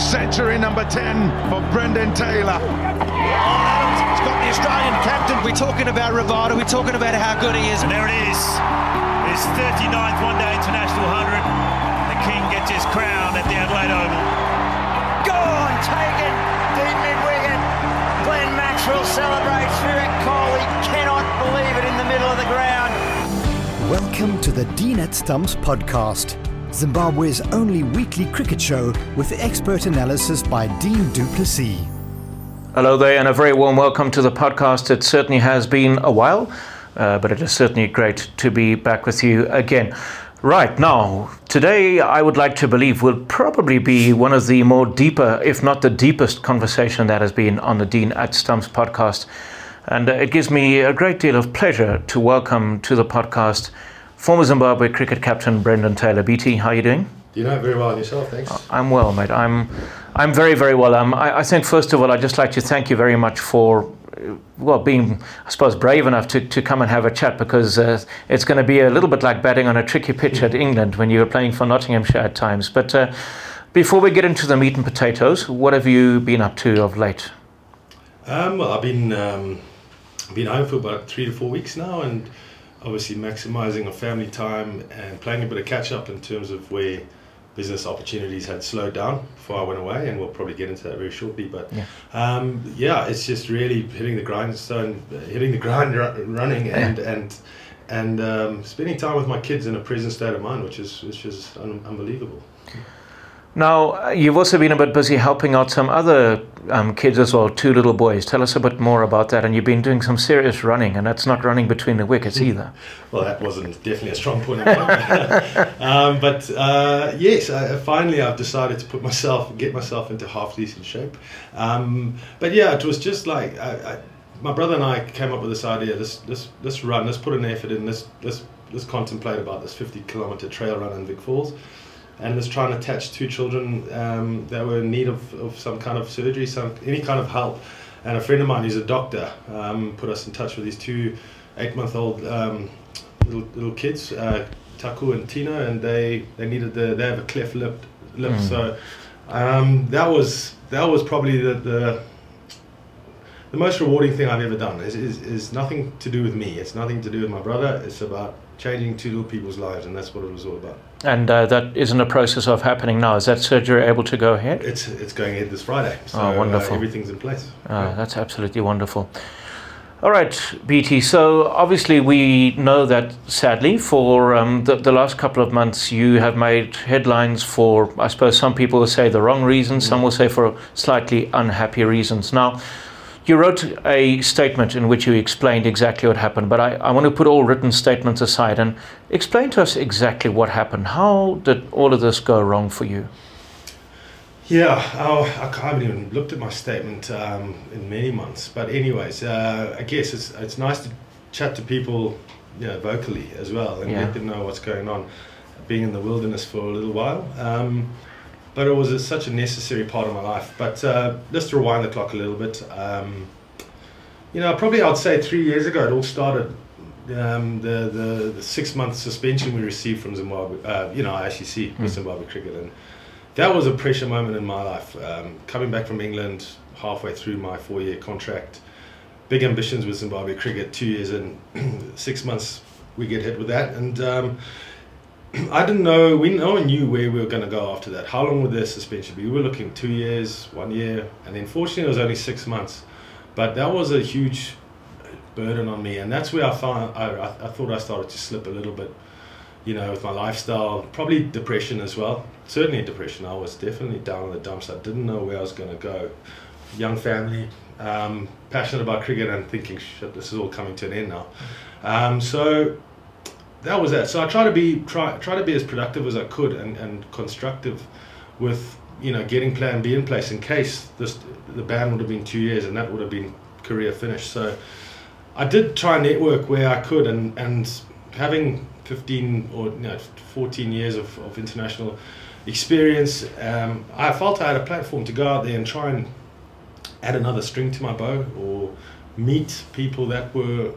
Century number 10 for Brendan Taylor. He's got the Australian captain. We're talking about Rivada, We're talking about how good he is. And there it is. His 39th one-day international 100. The King gets his crown at the Adelaide Oval. Gone, taken, deep mid-wicket. Glenn Maxwell celebrates. Virat Kohli cannot believe it in the middle of the ground. Welcome to the Dean at Stumps podcast, Zimbabwe's only weekly cricket show with expert analysis by Dean du Plessis. Hello there, and a very warm welcome to the podcast. It certainly has been a while, uh, but it is certainly great to be back with you again. Right now, today I would like to believe will probably be one of the more deeper, if not the deepest, conversation that has been on the Dean at Stumps podcast. And uh, it gives me a great deal of pleasure to welcome to the podcast former Zimbabwe cricket captain Brendan Taylor. BT, how are you doing? You know very well yourself, thanks. I'm well, mate. I'm, I'm very, very well. Um, I, I think first of all, I'd just like to thank you very much for, uh, well, being, I suppose, brave enough to, to come and have a chat because uh, it's going to be a little bit like batting on a tricky pitch at England when you were playing for Nottinghamshire at times. But uh, before we get into the meat and potatoes, what have you been up to of late? Um, well, I've been um, been home for about three to four weeks now, and obviously maximising our family time and playing a bit of catch up in terms of where business opportunities had slowed down before I went away, and we'll probably get into that very shortly. But Yeah. um, yeah, it's just really hitting the grindstone, hitting the grind, ru- running, and and and um, spending time with my kids in a present state of mind, which is which is un- unbelievable. Now, you've also been a bit busy helping out some other um, kids as well, two little boys. Tell us a bit more about that. And you've been doing some serious running, and that's not running between the wickets either. Well, that wasn't definitely a strong point of mine. um, but uh, yes, I, finally I've decided to put myself, get myself into half decent shape. Um, but yeah, it was just like I, I, my brother and I came up with this idea. Let's let's let's run. Let's put an effort in. Let's let's let's contemplate about this 50 kilometer trail run in Vic Falls. And let's try attach two children um, that were in need of, of some kind of surgery, some any kind of help. And a friend of mine who's a doctor um, put us in touch with these two eight-month-old um, little, little kids, uh, Taku and Tina, and they, they needed the they have a cleft lip, lip. So um, that was that was probably the, the the most rewarding thing I've ever done. Is, is is nothing to do with me. It's nothing to do with my brother. It's about changing two little people's lives, and that's what it was all about. And uh, that is in the process of happening now. Is that surgery able to go ahead? It's it's going ahead this Friday. So Oh, wonderful. Uh, everything's in place. Uh, that's absolutely wonderful. All right, BT. So obviously, we know that sadly, for um, the, the last couple of months, you have made headlines for, I suppose, some people will say the wrong reasons, some will say for slightly unhappy reasons. Now, you wrote a statement in which you explained exactly what happened, but I, I want to put all written statements aside and explain to us exactly what happened. How did all of this go wrong for you? Yeah, oh, I haven't even looked at my statement um, in many months. But anyways, uh, I guess it's it's nice to chat to people, you know, vocally as well, and Yeah. let them know what's going on. Being in the wilderness for a little while, um, but it was a, such a necessary part of my life. But uh, just to rewind the clock a little bit, um, you know, probably I'd say three years ago it all started. Um, the, the the six month suspension we received from Zimbabwe, uh, you know, I ICC with Zimbabwe cricket, and that was a pressure moment in my life. Um, coming back from England halfway through my four year contract, big ambitions with Zimbabwe cricket, two years in, six months we get hit with that. And um, I didn't know, we no one knew where we were going to go after that. How long would their suspension be? We were looking two years, one year, and then fortunately it was only six months. But that was a huge burden on me, and that's where I found I, I, thought I started to slip a little bit you know, with my lifestyle, probably depression as well. Certainly depression. I was definitely down in the dumps. I didn't know where I was going to go. Young family, um, passionate about cricket, and thinking, shit, this is all coming to an end now. Um, so that was that. So I try to be try try to be as productive as I could and, and constructive with you know getting Plan B in place in case this the ban would have been two years and that would have been career finished. So I did try and network where I could and and having 15 or you know, 14 years of, of international experience, um, I felt I had a platform to go out there and try and add another string to my bow or meet people that were,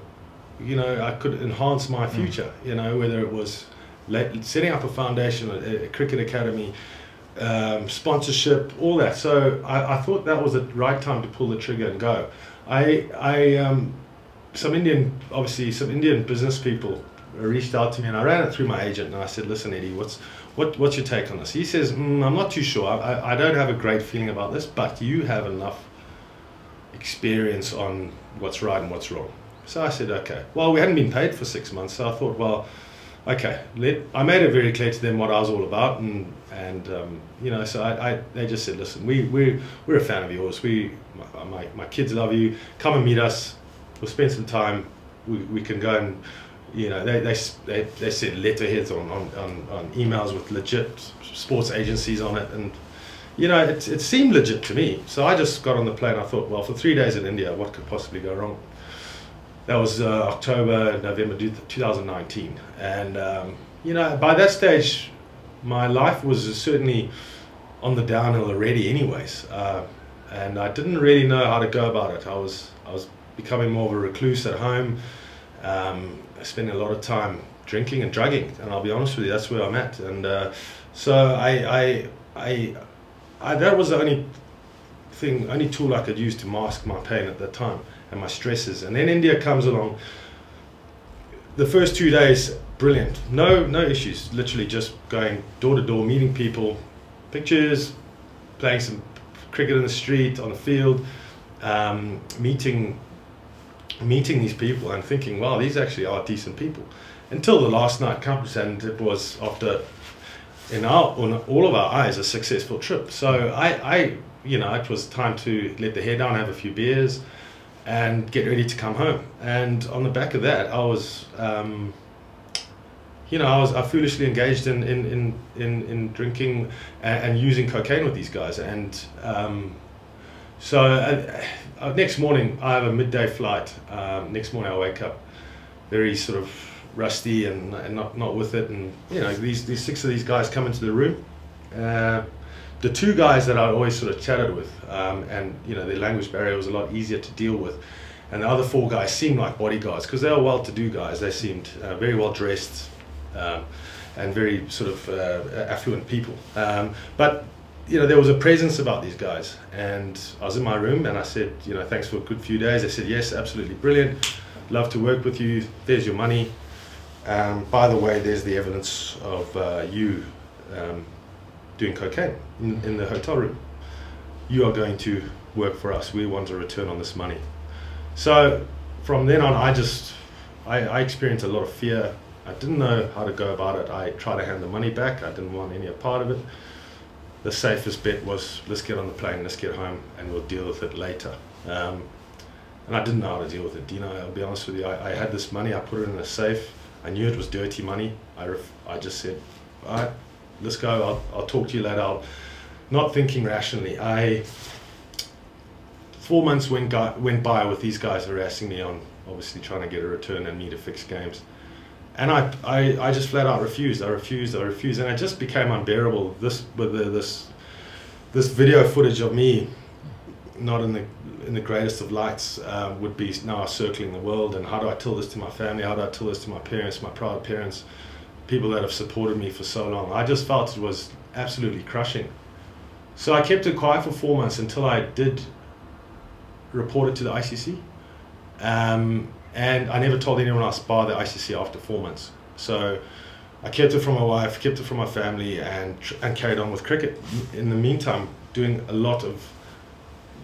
you know, I could enhance my future, you know, whether it was setting up a foundation, a, a cricket academy, um, sponsorship, all that. So I, I thought that was the right time to pull the trigger and go. I, I, um, some Indian, obviously, some Indian business people reached out to me, and I ran it through my agent, and I said, "Listen, Eddie, what's what, what's your take on this?" He says, mm, "I'm not too sure. I, I don't have a great feeling about this, but you have enough experience on what's right and what's wrong." So I said, "Okay." Well, we hadn't been paid for six months, so I thought, well okay, let, I made it very clear to them what I was all about, and and um, you know, so I, I, they just said, listen, we we we're a fan of yours. We my, my, my kids love you. Come and meet us. We'll spend some time. We, we can go and you know they they they, they sent letterheads on, on, on, on emails with legit sports agencies on it and. You know, it, it seemed legit to me. So I just got on the plane. I thought, well, for three days in India, what could possibly go wrong? That was uh, October, November 2019. And, um, you know, by that stage, my life was certainly on the downhill already, anyways. Uh, and I didn't really know how to go about it. I was, I was becoming more of a recluse at home, um, spending a lot of time drinking and drugging. And I'll be honest with you, that's where I'm at. And uh, so I, I, I, I, that was the only thing, only tool I could use to mask my pain at that time and my stresses. And then India comes along. The first two days, brilliant. No, no issues. Literally just going door to door, meeting people, pictures, playing some cricket in the street, on the field, um, meeting, meeting these people and thinking, wow, these actually are decent people. Until the last night comes, and it was after, in our, in all of our eyes, a successful trip. So I, I, you know, it was time to let the hair down, have a few beers and get ready to come home. And on the back of that, I was, um, you know, I was I foolishly engaged in in in in, in drinking and, and, using cocaine with these guys. And um, so uh, uh, next morning, I have a midday flight. Um, next morning, I wake up very sort of rusty and, and not not with it. And you know, these these six of these guys come into the room. Uh, the two guys that I always sort of chatted with, um, and you know, their language barrier was a lot easier to deal with. And the other four guys seemed like bodyguards because they were well-to-do guys. They seemed uh, very well dressed um, and very sort of uh, affluent people. Um, but you know, there was a presence about these guys. And I was in my room and I said, you know, thanks for a good few days. They said, yes, absolutely brilliant. Love to work with you. There's your money. Um, by the way, there's the evidence of uh, you um, doing cocaine in, in the hotel room. You are going to work for us. We want a return on this money. So from then on, I just I, I experienced a lot of fear. I didn't know how to go about it. I tried to hand the money back. I didn't want any part of it. The safest bet was let's get on the plane, let's get home, and we'll deal with it later. Um, and I didn't know how to deal with it. You know, I'll be honest with you. I, I had this money. I put it in a safe. I knew it was dirty money. I, ref, I just said, all right, let's go. I'll, I'll talk to you later. I'll, not thinking rationally. I four months went went by with these guys harassing me on obviously trying to get a return and me to fix games. And I, I, I just flat out refused. I refused. I refused, and it just became unbearable. This with the, this this video footage of me, not in the in the greatest of lights, uh, would be now circling the world. And how do I tell this to my family? How do I tell this to my parents, my proud parents? People that have supported me for so long. I just felt it was absolutely crushing. So I kept it quiet for four months until I did report it to the ICC. Um, and I never told anyone else bar the ICC after four months. So I kept it from my wife, kept it from my family, and and carried on with cricket. In the meantime, doing a lot of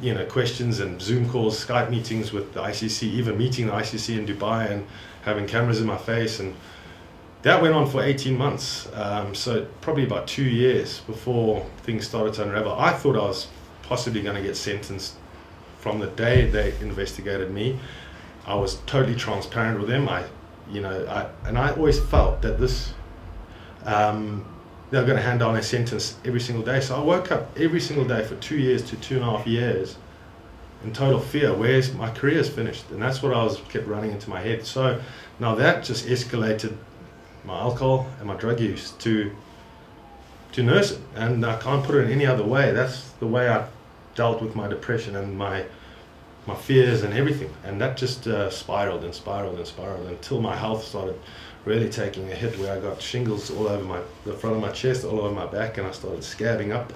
you know questions and Zoom calls, Skype meetings with the ICC, even meeting the ICC in Dubai and having cameras in my face and that went on for 18 months, um, so probably about two years before things started to unravel. I thought I was possibly going to get sentenced from the day they investigated me. I was totally transparent with them. I, you know, I, and I always felt that this, um, they're going to hand down a sentence every single day. So I woke up every single day for two years to two and a half years in total fear. Where's my career's finished? And that's what I was kept running into my head. So now that just escalated my alcohol and my drug use to to nurse it, and I can't put it in any other way. That's the way I dealt with my depression and my my fears and everything. And that just uh, spiraled and spiraled and spiraled until my health started really taking a hit where I got shingles all over my the front of my chest, all over my back, and I started scabbing up.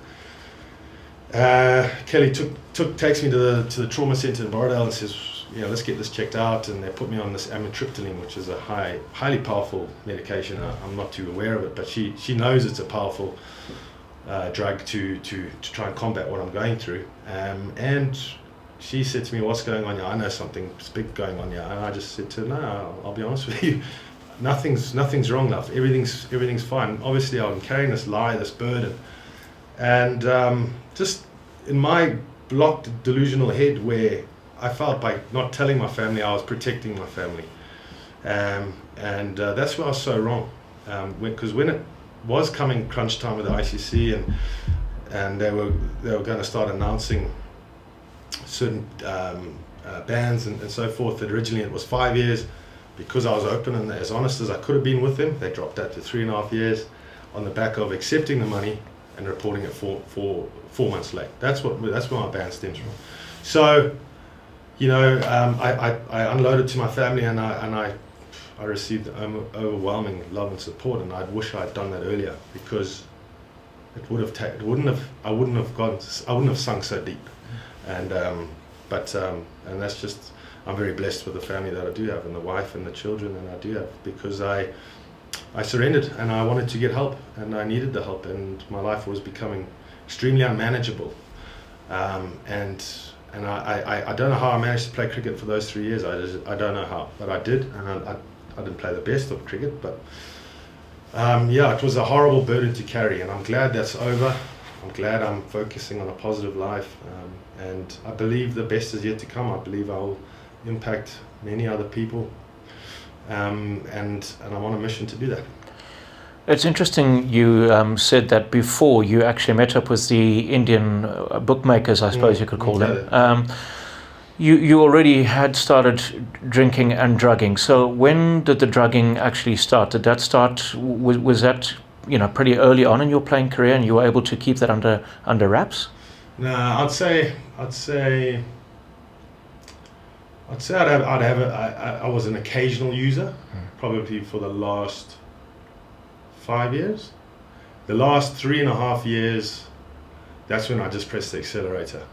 Uh, Kelly took took takes me to the to the trauma center in Borrowdale and says, know, let's get this checked out. And they put me on this amitriptyline, which is a high, highly powerful medication. I, I'm not too aware of it, but she she knows it's a powerful uh, drug to to to try and combat what I'm going through. Um, and she said to me, "What's going on here? I know something's big going on here." And I just said to her, "No, I'll, I'll be honest with you." Nothing's nothing's wrong, love. Everything's everything's fine. Obviously, I'm carrying this lie, this burden, and um, just in my blocked delusional head where I felt by not telling my family I was protecting my family um, and uh, that's where I was so wrong because um, when, when, it was coming crunch time with the ICC and and they were they were going to start announcing certain um, uh, bans and, and so forth that originally it was five years because I was open and as honest as I could have been with them they dropped that to three and a half years on the back of accepting the money and reporting it four, four, four months late. That's what that's where my ban stems from. So, you know, um, I, I, I, unloaded to my family and I and I, I received overwhelming love and support, and I wish I'd done that earlier because it would have ta- it wouldn't have I wouldn't have gone I wouldn't have sunk so deep, and um, but um, and that's just I'm very blessed with the family that I do have and the wife and the children that I do have because I I surrendered and I wanted to get help and I needed the help and my life was becoming extremely unmanageable. Um, and and I, I, I don't know how I managed to play cricket for those three years. I, just, I don't know how, but I did, and I, I, I didn't play the best of cricket, but um, yeah, it was a horrible burden to carry, and I'm glad that's over. I'm glad I'm focusing on a positive life, um, and I believe the best is yet to come. I believe I'll impact many other people um, and and I'm on a mission to do that. It's interesting you um, said that before you actually met up with the Indian uh, bookmakers, I suppose mm, you could call them. Um, you, you already had started drinking and drugging. So when did the drugging actually start? Did that start? Was, was that you know pretty early on in your playing career, and you were able to keep that under under wraps? No, I'd say I'd say I'd say I'd have, I'd have a, I, I was an occasional user, mm. probably for the last five years. The last three and a half years, that's when I just pressed the accelerator.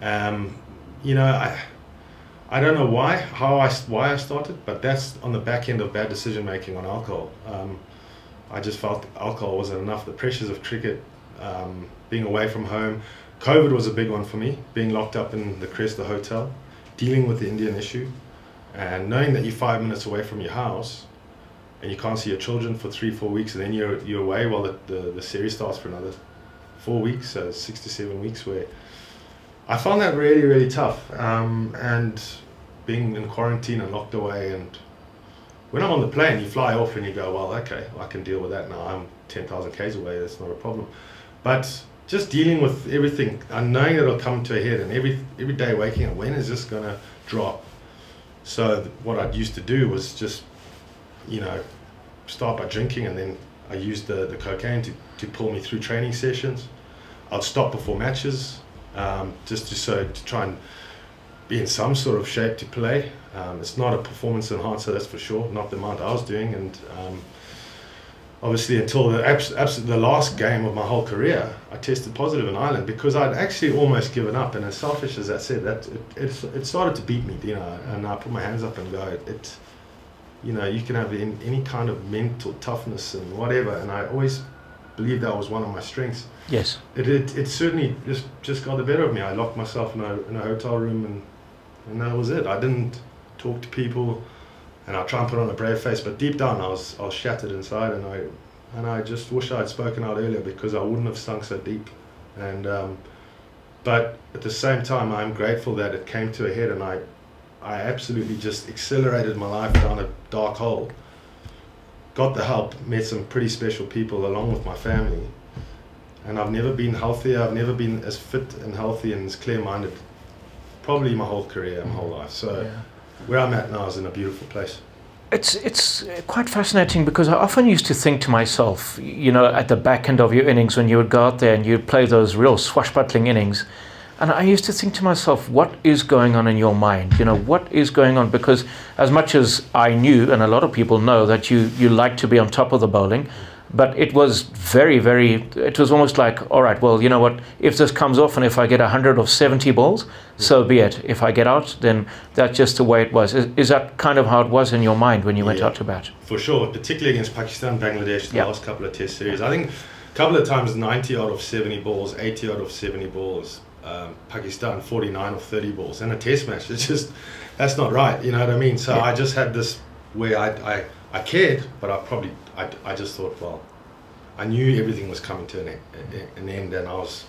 Um, you know, I, I don't know why, how I, why I started, but that's on the back end of bad decision making on alcohol. Um, I just felt alcohol wasn't enough. The pressures of cricket, um, being away from home, COVID was a big one for me. Being locked up in the Cresta Hotel, dealing with the Indian issue and knowing that you're five minutes away from your house and you can't see your children for three, four weeks, and then you're, you're away while the, the, the series starts for another four weeks, so six to seven weeks, where I found that really, really tough. Um, and being in quarantine and locked away, and when I'm on the plane, you fly off and you go, well, okay, I can deal with that now. I'm 10,000 Ks away, that's not a problem. But just dealing with everything and knowing that it'll come to a head and every every day waking up when is this to drop so what i used to do was just you know start by drinking and then i used the, the cocaine to, to pull me through training sessions i'd stop before matches um, just to so to try and be in some sort of shape to play um, it's not a performance enhancer that's for sure not the amount i was doing and um, obviously until the abs- abs- the last game of my whole career, I tested positive in Ireland because I'd actually almost given up. And as selfish as that said, that it, it, it started to beat me, you know. And I put my hands up and go, it, it you know, you can have any, any kind of mental toughness and whatever. And I always believed that was one of my strengths. Yes. It, it, it certainly just, just got the better of me. I locked myself in a, in a hotel room and, and that was it. I didn't talk to people and I'll try and put on a brave face, but deep down I was I was shattered inside, and I and I just wish I had spoken out earlier because I wouldn't have sunk so deep. And um, but at the same time, I'm grateful that it came to a head, and I I absolutely just accelerated my life down a dark hole. Got the help, met some pretty special people along with my family, and I've never been healthier. I've never been as fit and healthy and as clear-minded, probably my whole career, my whole life. So. Yeah where I'm at now is in a beautiful place. It's it's quite fascinating because I often used to think to myself, you know, at the back end of your innings when you would go out there and you'd play those real swashbuckling innings, And I used to think to myself, what is going on in your mind? You know, what is going on? Because as much as I knew, and a lot of people know that you, you like to be on top of the bowling, but it was very, very, it was almost like, all right, well, you know what, if this comes off and if I get 100 or 70 balls, so be it. If I get out, then that's just the way it was. Is, is that kind of how it was in your mind when you went Yeah. out to bat? For sure, particularly against Pakistan, Bangladesh, the Yeah. last couple of test series. I think a couple of times 90 out of 70 balls, 80 out of 70 balls. Um, Pakistan 49 or 30 balls in a test match. It's just, that's not right, you know what I mean? So Yeah. I just had this where I, I, I cared, but I probably, I, I just thought, well, I knew everything was coming to an, e- an end and I was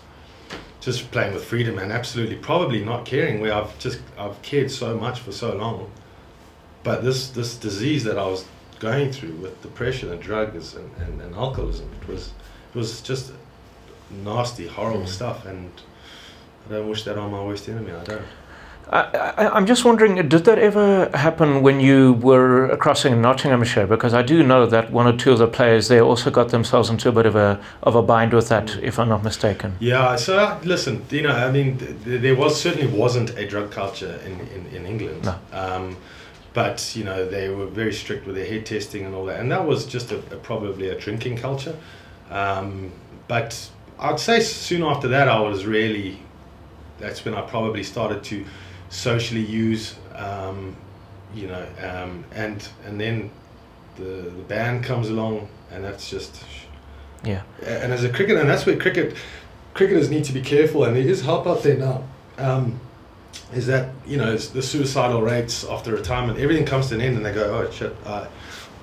just playing with freedom and absolutely probably not caring where I've just, I've cared so much for so long but this this disease that I was going through with depression and drugs and, and, and alcoholism it was it was just nasty horrible stuff and I don't wish that on my worst enemy I don't I, I'm just wondering, did that ever happen when you were crossing in Nottinghamshire? Because I do know that one or two of the players there also got themselves into a bit of a of a bind with that, if I'm not mistaken. yeah so uh, listen you know I mean th- there was certainly wasn't a drug culture in, in, in England No. um, but you know they were very strict with their head testing and all that and that was just a, a probably a drinking culture um, but I'd say soon after that I was really that's when I probably started to socially use um, you know um, and and then the the band comes along and that's just Yeah. and as a cricketer and that's where cricket cricketers need to be careful and there is help out there now um, is that you know the suicidal rates after retirement everything comes to an end and they go oh shit uh,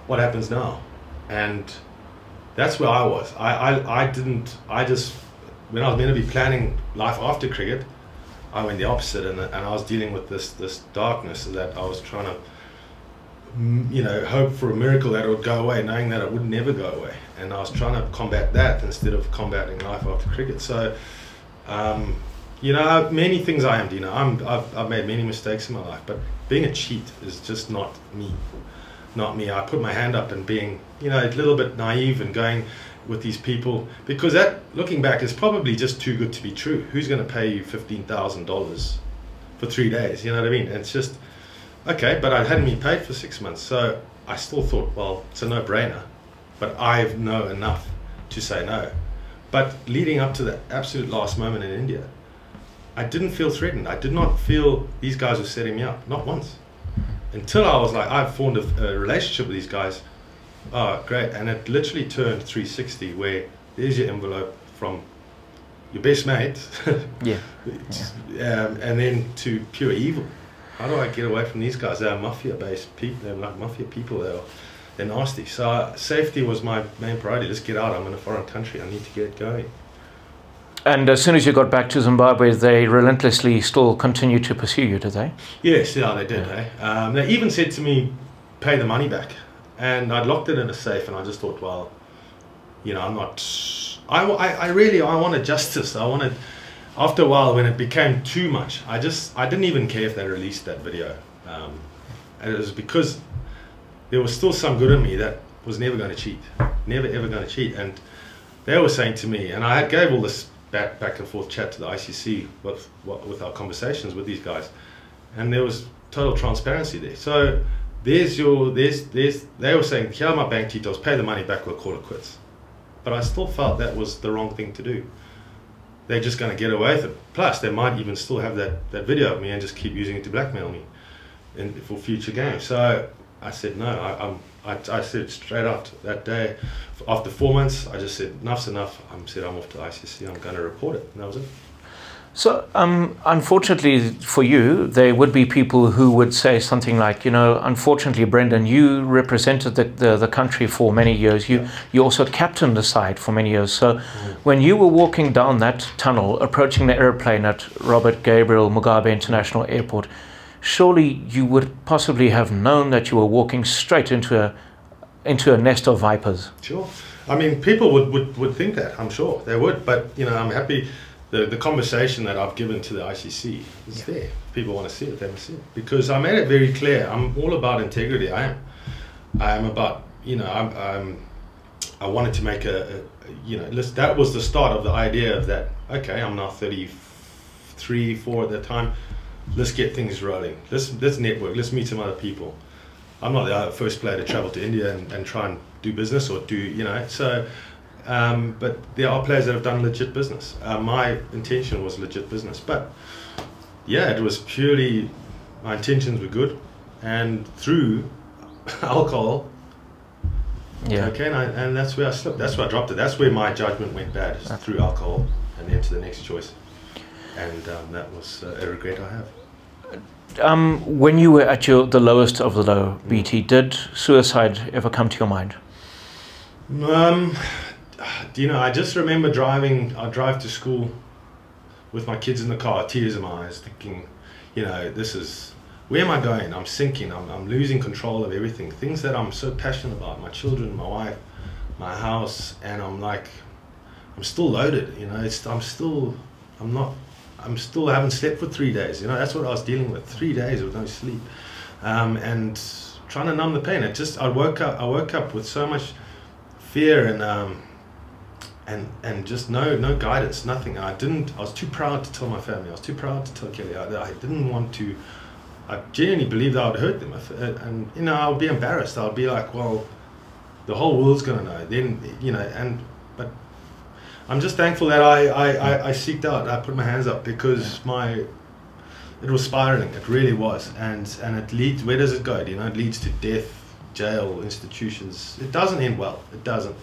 what happens now and that's where I was I, I, I didn't I just when I was meant to be planning life after cricket I went the opposite and, and I was dealing with this this darkness that I was trying to you know hope for a miracle that it would go away knowing that it would never go away. And I was trying to combat that instead of combating life after cricket. So um, you know many things I am you know I'm, I've, I've made many mistakes in my life but being a cheat is just not me. Not me. I put my hand up and being you know a little bit naive and going with these people because that looking back is probably just too good to be true. Who's going to pay you $15000 for three days? You know what I mean? It's just okay but I hadn't been paid for six months so I still thought well it's a no-brainer but I know enough to say no. But leading up to the absolute last moment in India I didn't feel threatened. I did not feel these guys were setting me up not once. Until I was like I've formed a, a relationship with these guys oh great and it literally turned 360 where there's your envelope from your best mate Yeah. um, and then to pure evil. How do I get away from these guys? They're mafia-based people. They're like mafia people. They're they're nasty. So uh, safety was my main priority. Let's get out. I'm in a foreign country. I need to get going. And as soon as you got back to Zimbabwe, they relentlessly still continued to pursue you, did they? Yes, yeah, they did. Eh? Um, they even said to me, "Pay the money back," and I'd locked it in a safe. And I just thought, well, you know, I'm not. I, I, I really I wanted justice. I wanted. After a while, when it became too much, I just I didn't even care if they released that video, um, and it was because there was still some good in me that was never going to cheat, never ever going to cheat, and they were saying to me, and I gave all this back back and forth chat to the ICC with with our conversations with these guys, and there was total transparency there. So there's your there's there's they were saying here are my bank details, pay the money back, we'll call it quits. But I still felt that was the wrong thing to do. They're just going to get away with it. Plus, they might even still have that, that video of me and just keep using it to blackmail me in, for future games. So I said no. I, I'm, I, I said straight out that day, after four months, I just said enough's enough. I said I'm off to ICC. I'm going to report it, and that was it. So, um, unfortunately for you, there would be people who would say something like, you know, unfortunately, Brendan, you represented the, the, the country for many years. You, you also captained the side for many years. So, when you were walking down that tunnel, approaching the airplane at Robert Gabriel Mugabe International Airport, surely you would possibly have known that you were walking straight into a, into a nest of vipers. Sure. I mean, people would, would, would think that, I'm sure. They would. But, you know, I'm happy the, the conversation that I've given to the ICC is there. If people want to see it, they must see it. Because I made it very clear. I'm all about integrity. I am. I am about, you know, I'm, I'm I wanted to make a, a you know, that was the start of the idea of that, okay, I'm now 30, three, four at the time. Let's get things rolling. Let's let's network. Let's meet some other people. I'm not the uh, first player to travel to India and, and try and do business or do you know so. Um, but there are players that have done legit business. Uh, my intention was legit business, but yeah, it was purely my intentions were good, and through alcohol, Yeah. cocaine, I, and that's where I slipped. That's where I dropped it. That's where my judgment went bad is through alcohol, and then to the next choice, and um, that was uh, a regret I have. Um, when you were at your the lowest of the low, BT, did suicide ever come to your mind? Um, do you know? I just remember driving. I drive to school with my kids in the car, tears in my eyes, thinking, you know, this is where am I going? I'm sinking. I'm, I'm losing control of everything. Things that I'm so passionate about, my children, my wife, my house, and I'm like, I'm still loaded. You know, it's I'm still, I'm not, I'm still I haven't slept for three days. You know, that's what I was dealing with. Three days with no sleep, um, and trying to numb the pain. It just I woke up. I woke up with so much fear and um, and and just no no guidance, nothing. I didn't. I was too proud to tell my family. I was too proud to tell Kelly. I, I didn't want to. I genuinely believed I would hurt them, if, uh, and you know I would be embarrassed. I would be like, well, the whole world's gonna know. Then you know, and but I'm just thankful that I I, I, I seeked out. I put my hands up because my it was spiraling. It really was, and and it leads. Where does it go? You know, it leads to death, jail, institutions. It doesn't end well. It doesn't.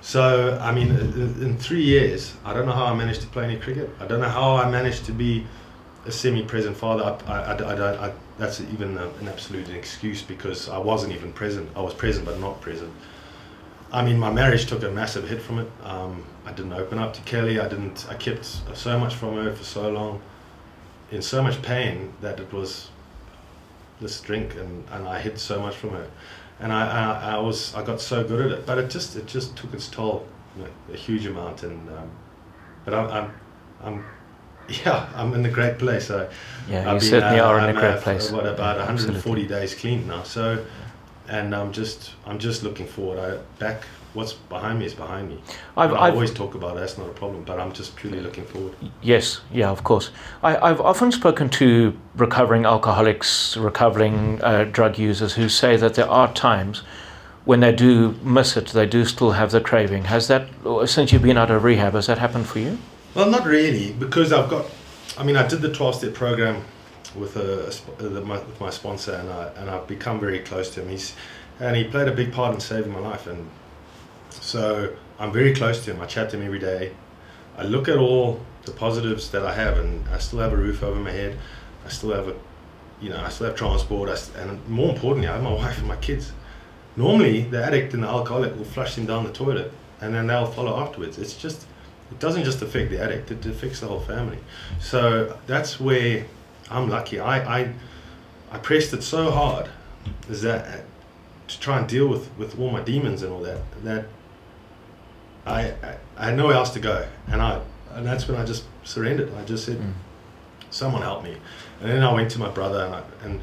So I mean, in three years, I don't know how I managed to play any cricket. I don't know how I managed to be a semi-present father. I, I, I, I don't. That's even a, an absolute excuse because I wasn't even present. I was present but not present. I mean, my marriage took a massive hit from it. Um, I didn't open up to Kelly. I didn't. I kept so much from her for so long, in so much pain that it was this drink, and, and I hid so much from her, and I, I, I was I got so good at it, but it just it just took its toll, you know, a huge amount, and um, but I'm, I'm I'm yeah I'm in the great place. I, Yeah, I've you been, certainly uh, are in I'm, a great uh, place. What about Yeah, 140 absolutely. days clean now? So, and I'm just I'm just looking forward. I back what's behind me is behind me. I've- I've- always talk about it, that's not a problem, but I'm just purely looking forward. Yes, yeah, of course. I, I've often spoken to recovering alcoholics, recovering uh, drug users who say that there are times when they do miss it, they do still have the craving. Has that, since you've been out of rehab, has that happened for you? Well, not really, because I've got. I mean, I did the 12 step program with a, a uh, my, with my sponsor, and I and I've become very close to him. He's and he played a big part in saving my life, and so I'm very close to him. I chat to him every day. I look at all the positives that I have, and I still have a roof over my head. I still have a, you know, I still have transport, I and more importantly, I have my wife and my kids. Normally, the addict and the alcoholic will flush them down the toilet, and then they'll follow afterwards. It's just, it doesn't just affect the addict; it affects the whole family. So that's where I'm lucky. I, I, I pressed it so hard, is that to try and deal with with all my demons and all that that I, I, had nowhere else to go, and I and that's when I just surrendered. I just said, "Someone help me," and then I went to my brother and I, and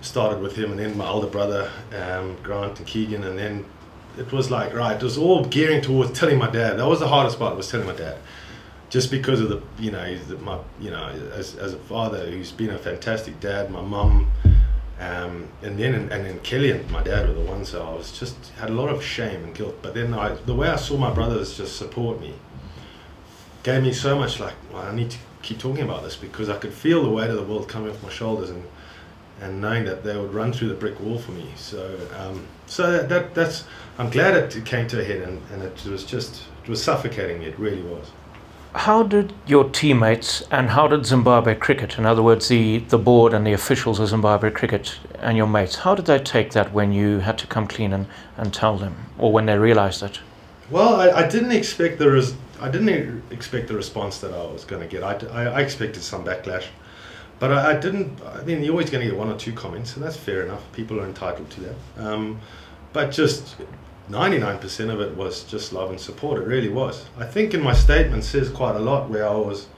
started with him, and then my older brother um, Grant and Keegan, and then it was like right. It was all gearing towards telling my dad. That was the hardest part. Was telling my dad, just because of the you know my you know as as a father who's been a fantastic dad. My mum. Um, and then and, then Kelly and my dad were the ones that I was just had a lot of shame and guilt. But then I, the way I saw my brothers just support me gave me so much like well, I need to keep talking about this because I could feel the weight of the world coming off my shoulders and and knowing that they would run through the brick wall for me. So um, so that, that that's I'm glad it came to a head and, and it was just it was suffocating me. It really was. How did your teammates and how did Zimbabwe cricket, in other words, the, the board and the officials of Zimbabwe cricket and your mates, how did they take that when you had to come clean and, and tell them, or when they realized it? Well, I, I didn't expect the res- I didn't expect the response that I was going to get. I I expected some backlash, but I, I didn't. I mean, you're always going to get one or two comments, and that's fair enough. People are entitled to that. Um, but just 99% of it was just love and support. It really was. I think in my statement says quite a lot where I was.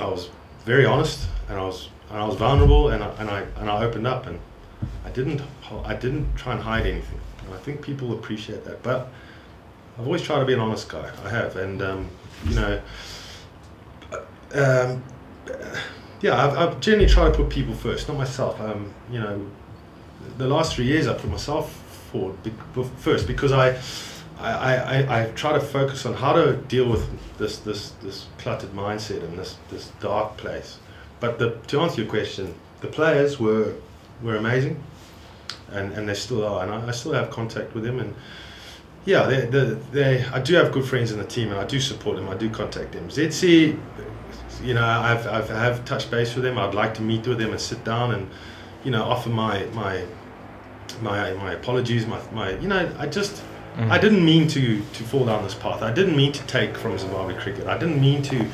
I was very honest, and I was and I was vulnerable, and I, and I and I opened up, and I didn't I didn't try and hide anything. And I think people appreciate that, but. I've always tried to be an honest guy. I have, and um, you know, um, yeah, I've, I've generally tried to put people first, not myself. Um, you know, the last three years I put myself forward first because I, I, I, I try to focus on how to deal with this this this cluttered mindset and this this dark place. But the, to answer your question, the players were were amazing, and, and they still are, and I, I still have contact with them and. Yeah, they, they, they, I do have good friends in the team, and I do support them. I do contact them. ZC, you know, I've, I've have touched base with them. I'd like to meet with them and sit down and, you know, offer my my my my apologies. My my, you know, I just mm. I didn't mean to to fall down this path. I didn't mean to take from Zimbabwe cricket. I didn't mean to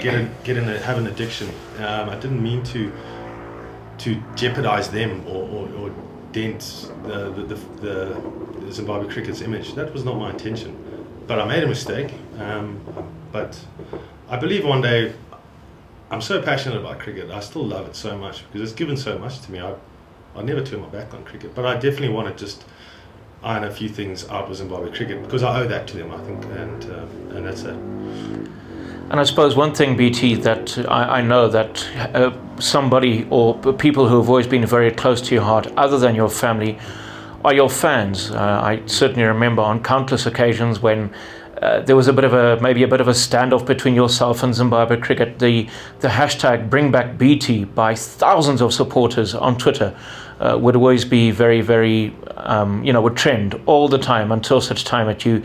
get a, get in a, have an addiction. Um, I didn't mean to to jeopardize them or, or, or dent the the, the the, Zimbabwe cricket's image. That was not my intention. But I made a mistake. Um, but I believe one day I'm so passionate about cricket. I still love it so much because it's given so much to me. I, I never turn my back on cricket, but I definitely want to just iron a few things out with Zimbabwe cricket because I owe that to them, I think, and uh, and that's it. And I suppose one thing, BT, that I, I know that uh, somebody or people who have always been very close to your heart, other than your family, are your fans. Uh, I certainly remember on countless occasions when uh, there was a bit of a maybe a bit of a standoff between yourself and Zimbabwe cricket. The the hashtag Bring Back BT by thousands of supporters on Twitter uh, would always be very very um, you know would trend all the time until such time that you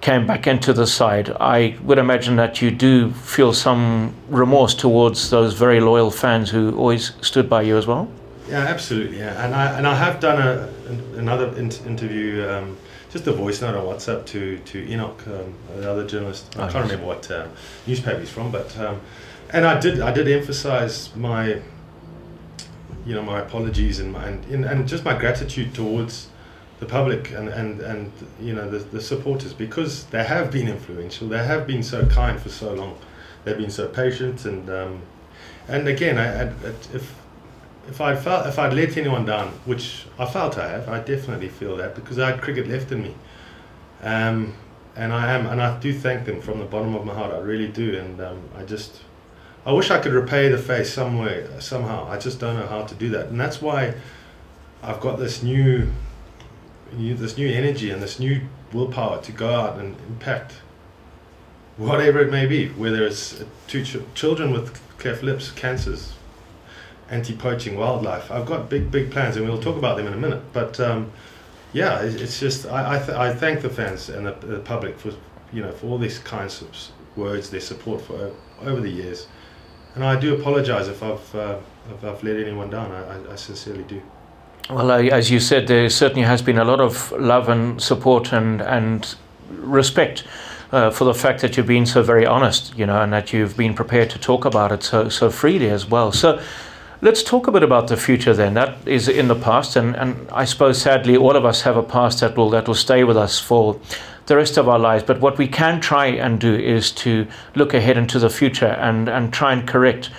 came back into the side. I would imagine that you do feel some remorse towards those very loyal fans who always stood by you as well. Yeah, absolutely. Yeah, and I and I have done a another in- interview. Um, just a voice note on WhatsApp to to Enoch, um, the other journalist. I can't remember what uh, newspaper he's from, but um, and I did I did emphasize my you know my apologies and my and, and just my gratitude towards the public and and and you know the, the supporters because they have been influential. They have been so kind for so long. They've been so patient and um, and again, I, I, if if I'd felt if I'd let anyone down, which I felt I have, I definitely feel that because I had cricket left in me, um, and I am, and I do thank them from the bottom of my heart. I really do, and um, I just, I wish I could repay the face somewhere somehow. I just don't know how to do that, and that's why I've got this new, new this new energy and this new willpower to go out and impact whatever it may be, whether it's two ch- children with cleft lips, cancers, anti-poaching wildlife. I've got big, big plans, and we'll talk about them in a minute. But um, yeah, it's just I I, th- I, thank the fans and the, the, public for you know for all these kinds of words, their support for over the years, and I do apologise if I've uh, if I've let anyone down. I, I, sincerely do. Well, uh, as you said, there certainly has been a lot of love and support and and respect. Uh, for the fact that you've been so very honest, you know, and that you've been prepared to talk about it so so freely as well. So, Let's talk a bit about the future then. That is in the past, and, and I suppose sadly all of us have a past that will that will stay with us for the rest of our lives. But what we can try and do is to look ahead into the future and, and try and correct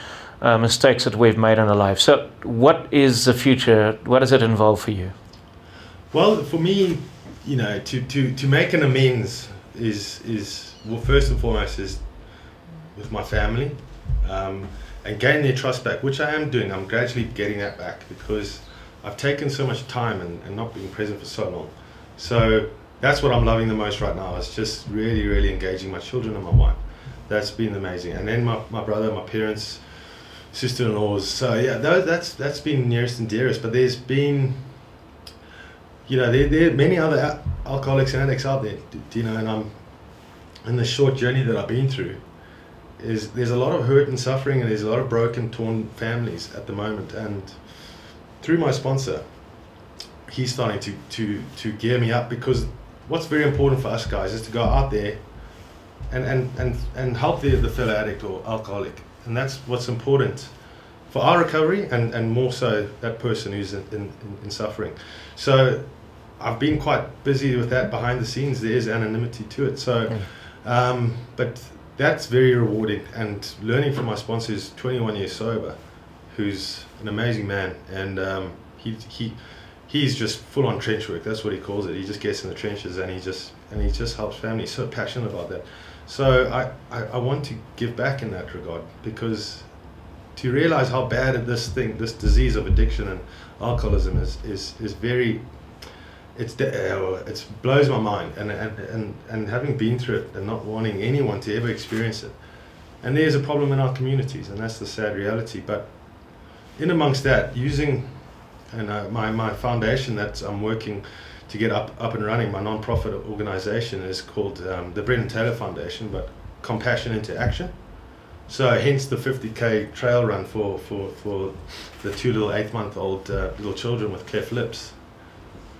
uh, mistakes that we've made in our lives. So, what is the future? What does it involve for you? Well, for me, you know, to, to, to make an amends is is well, first and foremost is with my family. Um, and gain their trust back, which I am doing. I'm gradually getting that back because I've taken so much time and, and not being present for so long. So that's what I'm loving the most right now. Is just really, really engaging my children and my wife. That's been amazing. And then my, my brother, my parents, sister-in-laws. So yeah, that's that's been nearest and dearest. But there's been, you know, there, there are many other alcoholics and addicts out there. You know, and I'm in the short journey that I've been through is there's a lot of hurt and suffering and there's a lot of broken torn families at the moment and through my sponsor he's starting to to to gear me up because what's very important for us guys is to go out there and and and, and help the, the fellow addict or alcoholic. And that's what's important for our recovery and and more so that person who's in, in, in suffering. So I've been quite busy with that behind the scenes. There is anonymity to it. So mm. um, but that's very rewarding. And learning from my sponsor is 21 years sober, who's an amazing man, and um, he he he's just full on trench work. That's what he calls it. He just gets in the trenches and he just and he just helps families. So passionate about that. So I, I, I want to give back in that regard because to realize how bad this thing, this disease of addiction and alcoholism is, is, is very, it's, uh, it blows my mind. And, and, and, and having been through it and not wanting anyone to ever experience it. And there's a problem in our communities, and that's the sad reality. But in amongst that, using and uh, my, my foundation that I'm working to get up, up and running, my non-profit organization is called um, the Brendan Taylor Foundation, but Compassion into Action. So hence the 50k trail run for, for, for the two little eight month old uh, little children with cleft lips.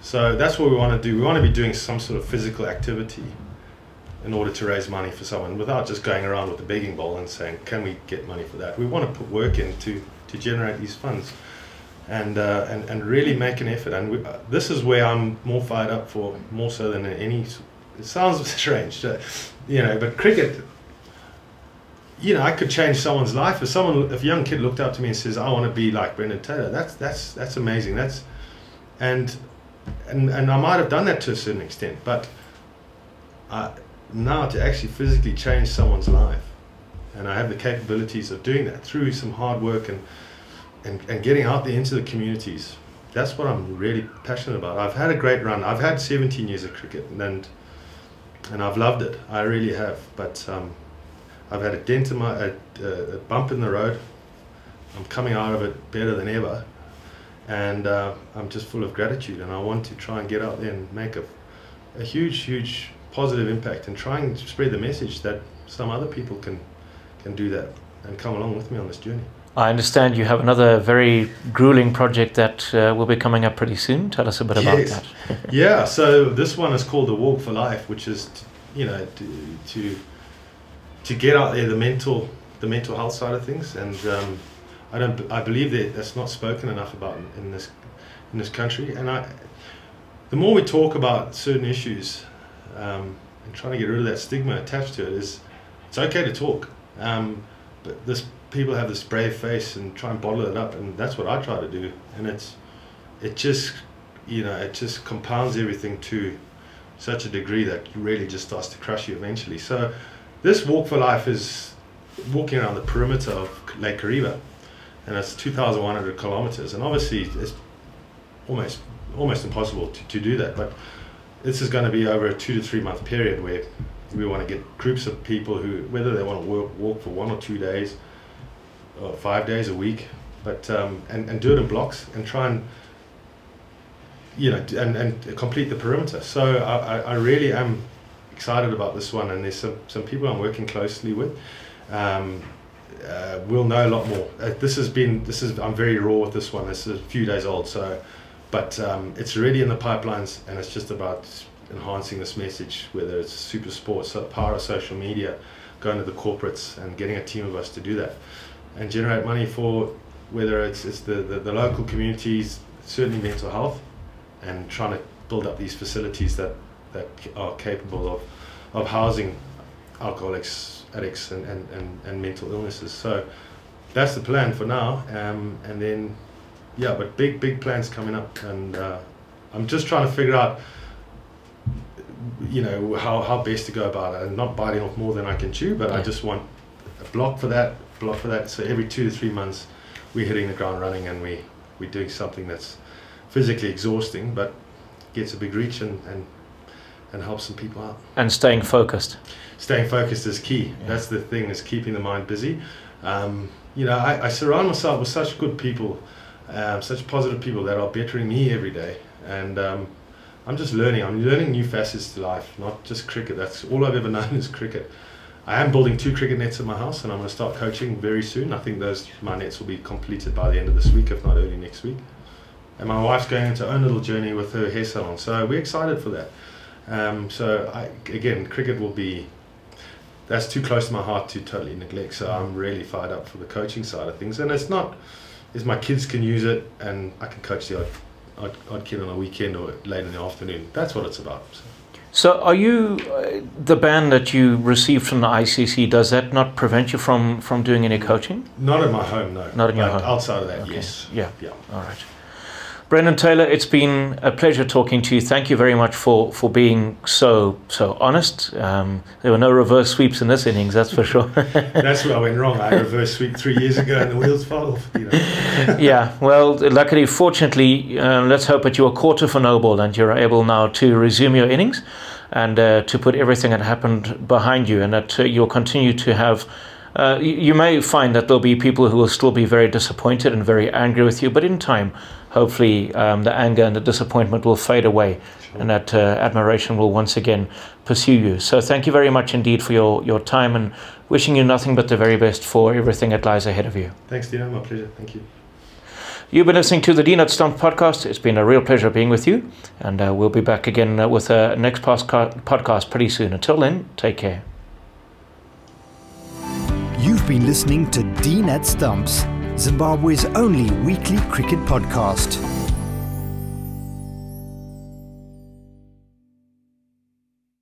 So that's what we want to do. We want to be doing some sort of physical activity in order to raise money for someone without just going around with a begging bowl and saying, can we get money for that? We want to put work in to, to generate these funds and, uh, and, and really make an effort. And we, uh, this is where I'm more fired up for, more so than any. It sounds strange, uh, you know, but cricket you know, I could change someone's life. If someone, if a young kid looked up to me and says, "I want to be like Brendan Taylor," that's that's that's amazing. That's and and and I might have done that to a certain extent, but now to actually physically change someone's life, and I have the capabilities of doing that through some hard work and and, and getting out there into the communities. That's what I'm really passionate about. I've had a great run. I've had 17 years of cricket, and and I've loved it. I really have. But um, I've had a dent in my, a, a, bump in the road. I'm coming out of it better than ever, and uh, I'm just full of gratitude. And I want to try and get out there and make a, a huge, huge positive impact, and try and spread the message that some other people can, can do that and come along with me on this journey. I understand you have another very grueling project that uh, will be coming up pretty soon. Tell us a bit about that. yeah, so this one is called the Walk for Life, which is, t- you know, to, to to get out there the mental the mental health side of things and um, I don't I believe that that's not spoken enough about in, in, this in this country and I the more we talk about certain issues um, and trying to get rid of that stigma attached to it is it's okay to talk um, but this people have this brave face and try and bottle it up and that's what I try to do and it's it just you know it just compounds everything to such a degree that really just starts to crush you eventually so this walk for life is walking around the perimeter of Lake Kariba, and it's 2,100 kilometers. And obviously, it's almost almost impossible to, to do that. But this is going to be over a two to three month period where we want to get groups of people who, whether they want to walk, walk for one or two days, five days a week, but um, and, and do it in blocks and try and you know and, and complete the perimeter. So I, I really am excited about this one, and there's some, some people I'm working closely with. Um, uh, we'll know a lot more. Uh, this has been this is I'm very raw with this one. This is a few days old, so but um, it's already in the pipelines, and it's just about enhancing this message. Whether it's super sports, so power of social media, going to the corporates, and getting a team of us to do that, and generate money for whether it's it's the, the, the local communities, certainly mental health, and trying to build up these facilities that that are capable of, of housing alcoholics, addicts, and, and, and, and mental illnesses. So that's the plan for now. Um, and then, yeah, but big, big plans coming up. And uh, I'm just trying to figure out, you know, how, how best to go about it and not biting off more than I can chew, but yeah. I just want a block for that, block for that. So every two to three months, we're hitting the ground running and we, we're doing something that's physically exhausting, but gets a big reach and, and and help some people out. And staying focused. Staying focused is key. Yeah. That's the thing is keeping the mind busy. Um, you know, I, I, surround myself with such good people, um, such positive people that are bettering me every day, and um, I'm just learning. I'm learning new facets to life, not just cricket. That's all I've ever known is cricket. I am building two cricket nets in my house, and I'm going to start coaching very soon. I think those my nets will be completed by the end of this week, if not early next week. And my wife's going into her own little journey with her hair salon, so we're excited for that. Um, so I, again, cricket will be that's too close to my heart to totally neglect. So I'm really fired up for the coaching side of things, and it's not is my kids can use it, and I can coach the odd, odd, odd kid on a weekend or late in the afternoon. That's what it's about. So. So, are you uh, the ban that you received from the ICC? Does that not prevent you from from doing any coaching? Not in my home, no. Not in your home. Outside of that, okay. yes. Yeah. Yeah. All right. Brendan Taylor, it's been a pleasure talking to you. Thank you very much for, for being so so honest. Um, there were no reverse sweeps in this innings, that's for sure. that's where I went wrong. I reverse sweep three years ago and the wheels fell off. You know. yeah, well, luckily, fortunately, uh, let's hope that you are quarter for no ball and you're able now to resume your innings and uh, to put everything that happened behind you and that uh, you'll continue to have uh, you, may find that there'll be people who will still be very disappointed and very angry with you, but in time, hopefully, um, the anger and the disappointment will fade away sure. and that uh, admiration will once again pursue you. So, thank you very much indeed for your, your time and wishing you nothing but the very best for everything that lies ahead of you. Thanks, Dino. My pleasure. Thank you. You've been listening to the DNet Stump podcast. It's been a real pleasure being with you, and uh, we'll be back again uh, with a next podcast pretty soon. Until then, take care. You've been listening to DNet Stumps, Zimbabwe's only weekly cricket podcast.